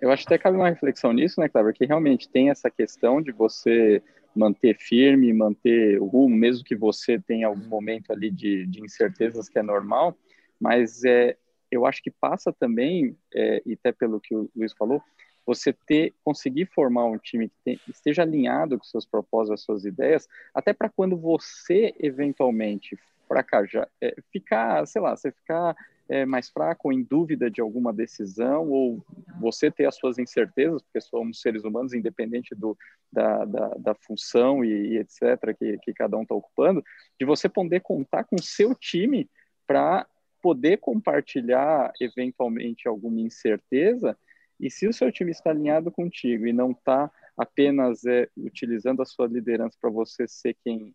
Eu acho que até cabe uma reflexão nisso, né, Cleber? Que realmente tem essa questão de você manter firme, manter o rumo, mesmo que você tenha algum momento ali de, de incertezas que é normal, mas é, eu acho que passa também, é, e até pelo que o Luiz falou, você ter conseguir formar um time que tem, esteja alinhado com seus propósitos, suas ideias, até para quando você eventualmente fracajar, é, ficar, sei lá, você ficar é, mais fraco ou em dúvida de alguma decisão, ou você ter as suas incertezas, porque somos seres humanos, independente do, da, da, da função e, e, etc., que, que cada um está ocupando, de você poder contar com o seu time para poder compartilhar eventualmente alguma incerteza e se o seu time está alinhado contigo e não está apenas é, utilizando a sua liderança para você ser quem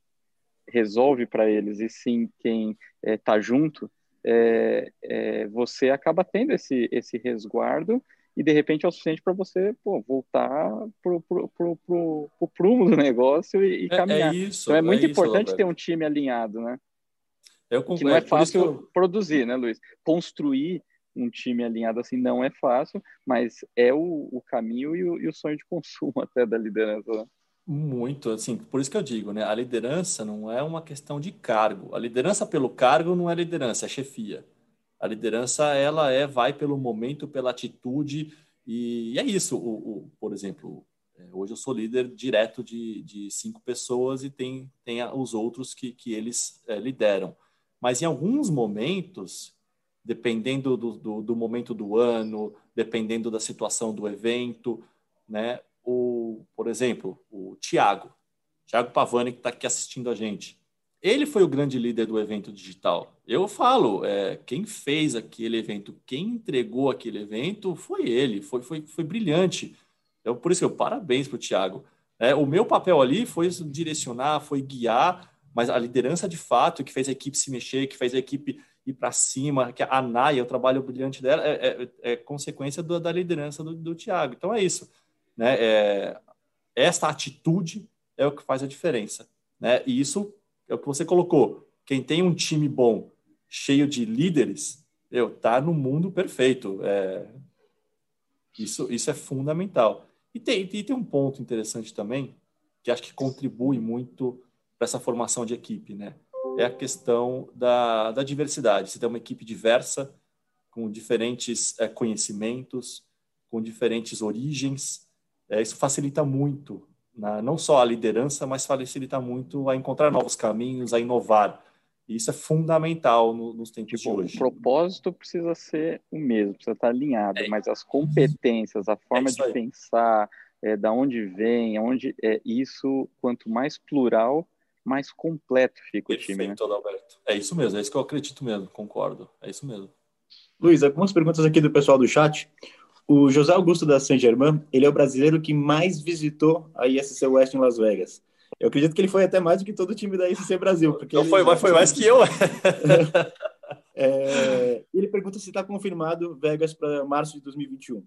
resolve para eles e sim quem está é, junto, é, é, você acaba tendo esse, esse resguardo e de repente é o suficiente para você pô, voltar pro, pro, pro, pro, pro prumo do negócio e, e é, é caminhar. Isso, então é muito importante isso, ter um time alinhado, né? Eu concordo. Que não é fácil eu... produzir, né, Luiz? Construir um time alinhado assim não é fácil, mas é o, o caminho e o, e o, sonho de consumo até da liderança. Né? Muito, assim, por isso que eu digo, né? A liderança não é uma questão de cargo. A liderança pelo cargo não é liderança, é chefia. A liderança, ela é, vai pelo momento, pela atitude, e, e é isso. O, o, por exemplo, é, hoje eu sou líder direto de, de cinco pessoas e tem, tem os outros que, que eles é, lideram. Mas em alguns momentos, dependendo do, do, do, momento do ano, dependendo da situação do evento, né? O, por exemplo, o Tiago, Tiago Pavani, que está aqui assistindo a gente. Ele foi o grande líder do evento digital. Eu falo, é, quem fez aquele evento, quem entregou aquele evento foi ele, foi, foi, foi brilhante. Eu, por isso, eu parabéns para o Tiago. É, o meu papel ali foi direcionar, foi guiar, mas a liderança de fato, que fez a equipe se mexer, que fez a equipe ir para cima, que a Naya, o trabalho brilhante dela, é, é, é consequência do, da liderança do, do Thiago. Então é isso. Né? É, esta atitude é o que faz a diferença. Né? E isso é o que você colocou. Quem tem um time bom, cheio de líderes, eu, tá no mundo perfeito. É, isso, isso é fundamental. E tem, e tem um ponto interessante também, que acho que contribui muito para essa formação de equipe, né? É a questão da, da diversidade. Você tem uma equipe diversa, com diferentes é, conhecimentos, com diferentes origens. É, isso facilita muito, né? não só a liderança, mas facilita muito a encontrar novos caminhos, a inovar. E isso é fundamental no, nos tempos tipo, de hoje. O propósito precisa ser o mesmo, precisa estar alinhado, é. mas as competências, a forma é de pensar, é, da onde vem, onde é isso, quanto mais plural, mais completo fica Perfeito, o time. Né? Alberto. É isso mesmo, é isso que eu acredito mesmo, concordo. É isso mesmo. Luiz, algumas perguntas aqui do pessoal do chat. O José Augusto da Saint-Germain, ele é o brasileiro que mais visitou a ISC West em Las Vegas. Eu acredito que ele foi até mais do que todo o time da ISC Brasil. Porque Não foi, mas foi mais que eu. é, ele pergunta se está confirmado Vegas para março de 2021.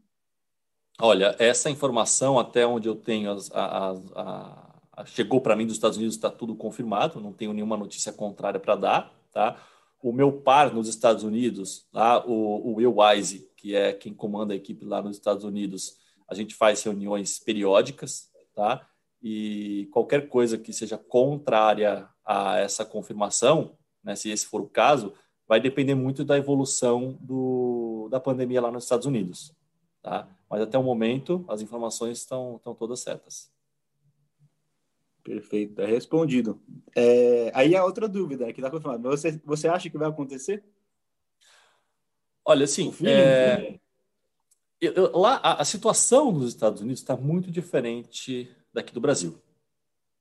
Olha, essa informação, até onde eu tenho, as, as, a, chegou para mim dos Estados Unidos, está tudo confirmado, não tenho nenhuma notícia contrária para dar. Tá? O meu par nos Estados Unidos, lá, o, o Will Wise, que é quem comanda a equipe lá nos Estados Unidos, a gente faz reuniões periódicas, tá? E qualquer coisa que seja contrária a essa confirmação, né, se esse for o caso, vai depender muito da evolução do, da pandemia lá nos Estados Unidos, tá? Mas até o momento as informações estão, estão todas certas. Perfeito, é respondido. É, aí a outra dúvida que está confirmado. Você, você acha que vai acontecer? Olha, assim, é, eu, lá a, a, situação nos Estados Unidos está muito diferente daqui do Brasil,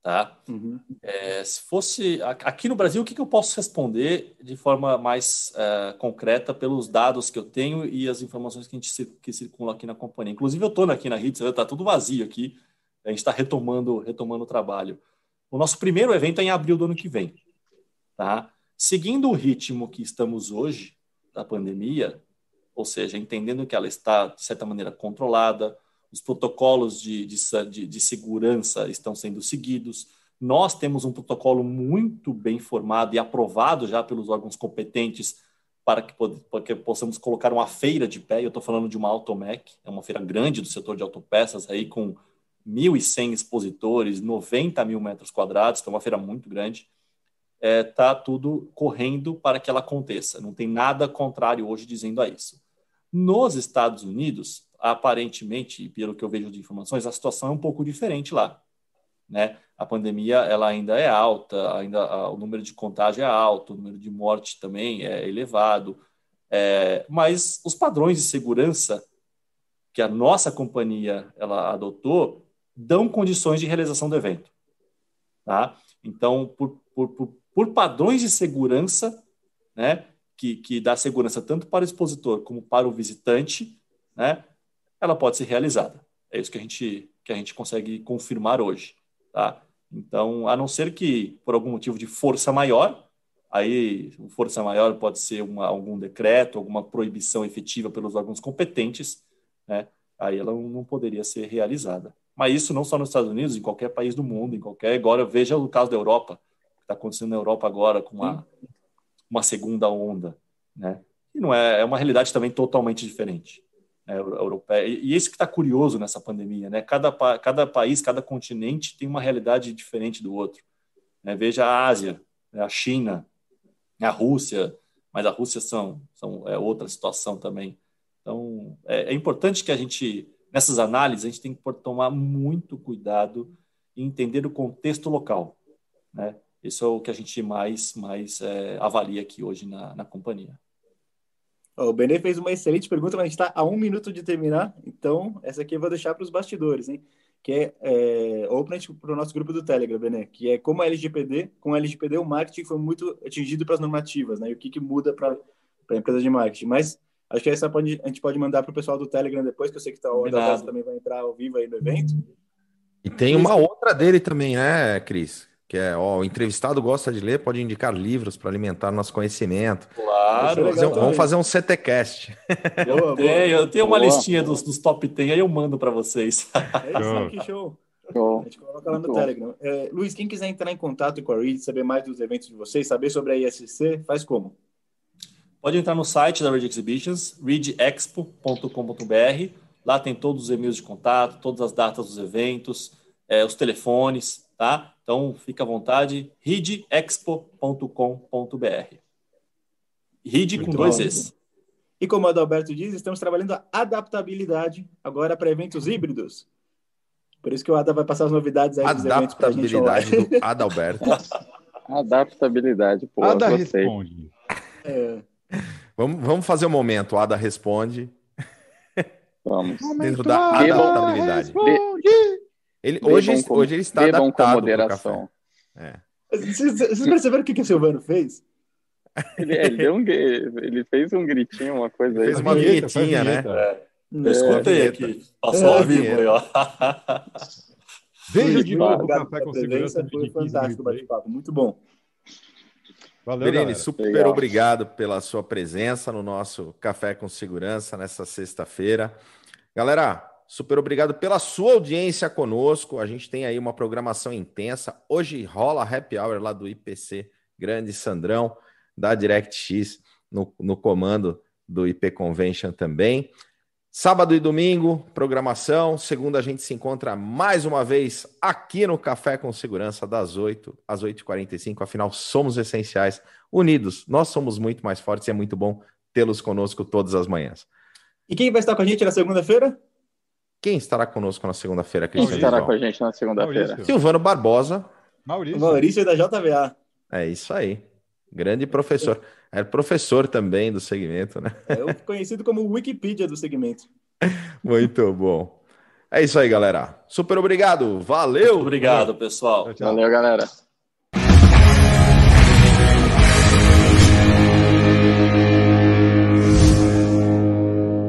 tá? Uhum. É, se fosse aqui no Brasil, o que, que eu posso responder de forma mais é, concreta pelos dados que eu tenho e as informações que a gente que circulam aqui na companhia. Inclusive, eu estou aqui na rede, está tudo vazio aqui. A gente está retomando, retomando o trabalho. O nosso primeiro evento é em abril do ano que vem, tá? Seguindo o ritmo que estamos hoje, da pandemia, ou seja, entendendo que ela está, de certa maneira, controlada, os protocolos de, de, de, segurança estão sendo seguidos. Nós temos um protocolo muito bem formado e aprovado já pelos órgãos competentes para que, para que possamos colocar uma feira de pé. Eu estou falando de uma Automec, é uma feira grande do setor de autopeças, aí com 1.100 expositores, 90 mil metros quadrados, que é uma feira muito grande está é, tá tudo correndo para que ela aconteça. Não tem nada contrário hoje dizendo a isso. Nos Estados Unidos, aparentemente, pelo que eu vejo de informações, a situação é um pouco diferente lá. Né? A pandemia ela ainda é alta, ainda o número de contágio é alto, o número de morte também é elevado, é, mas os padrões de segurança que a nossa companhia ela adotou dão condições de realização do evento. Tá? Então, por, por, por por padrões de segurança, né, que, que dá segurança tanto para o expositor como para o visitante, né, ela pode ser realizada. É isso que a gente, que a gente consegue confirmar hoje. Tá? Então, a não ser que por algum motivo de força maior, aí força maior pode ser uma, algum decreto, alguma proibição efetiva pelos órgãos competentes, né? aí ela não poderia ser realizada. Mas isso não só nos Estados Unidos, em qualquer país do mundo, em qualquer. Agora, veja o caso da Europa está acontecendo na Europa agora com uma, uma segunda onda, né? E não é, é uma realidade também totalmente diferente, né, europeia. E, e isso que está curioso nessa pandemia, né? Cada, cada país, cada continente tem uma realidade diferente do outro. Né? Veja a Ásia, né? a China, a Rússia, mas a Rússia são, são é outra situação também. Então, é, é importante que a gente, nessas análises, a gente tem que tomar muito cuidado e entender o contexto local, né? Isso é o que a gente mais, mais é, avalia aqui hoje na, na companhia. O Benê fez uma excelente pergunta, mas a gente está a um minuto de terminar, então essa aqui eu vou deixar para os bastidores, hein? Que é, é ou para o nosso grupo do Telegram, Benê, que é como a LGPD, com a LGPD o marketing foi muito atingido para as normativas, né? E o que, que muda para a empresa de marketing. Mas acho que essa pode, a gente pode mandar para o pessoal do Telegram depois, que eu sei que tá, o da também vai entrar ao vivo aí no evento. E tem uma outra dele também, né, Cris? que é, ó, o entrevistado gosta de ler, pode indicar livros para alimentar nosso conhecimento. Claro. Vamos fazer, um, vamos fazer um CTcast. Eu tenho, eu tenho uma boa. listinha dos, dos top 10, aí eu mando para vocês. É isso, que show. show. A gente coloca lá no Muito Telegram. É, Luiz, quem quiser entrar em contato com a Reed, saber mais dos eventos de vocês, saber sobre a ISC, faz como? Pode entrar no site da Read Exhibitions, readexpo.com.br. Lá tem todos os e-mails de contato, todas as datas dos eventos, é, os telefones, tá? Então, fica à vontade, readexpo.com.br. Read com dois S. E como o Adalberto diz, estamos trabalhando a adaptabilidade agora para eventos híbridos. Por isso que o Ada vai passar as novidades aí dos eventos pra gente Adaptabilidade do Adalberto. Adaptabilidade, pô, Ada responde. É, Vamos, vamos fazer um momento. O Ada responde Vamos. dentro da adaptabilidade. Ele, Bebam hoje, com- hoje ele está bebam com adaptado pro moderação. café. Vocês, vocês perceberam o que, que o Silvano fez? Ele, ele deu um, ele fez um gritinho, uma coisa aí. Fez uma vinhetinha, né? vinheta. Eu escutei É, aqui. Passou É, ao vivo aí, ó. Veja de novo o Café com Segurança. Foi de 15 fantástico o bate-papo, muito bom. Valeu, Berene, galera. super Legal. obrigado pela sua presença no nosso Café com Segurança nessa sexta-feira. Galera, super obrigado pela sua audiência conosco. A gente tem aí uma programação intensa. Hoje rola happy hour lá do IPC Grande Sandrão, da DirectX, no, no comando do IP Convention também. Sábado e domingo, programação. Segunda a gente se encontra mais uma vez aqui no Café com Segurança, das 8 às 8h45. Afinal, somos essenciais, unidos. Nós somos muito mais fortes e é muito bom tê-los conosco todas as manhãs. E quem vai estar com a gente na segunda-feira? Quem estará conosco na segunda-feira, Quem Cristiano? estará Lisboa? com a gente na segunda-feira? Silvano Barbosa. Maurício. Maurício da JVA. É isso aí. Grande professor. É professor também do segmento, né? É conhecido como Wikipedia do segmento. Muito bom. É isso aí, galera. Super obrigado. Valeu. Obrigado, pessoal. Tchau, tchau. Valeu, galera.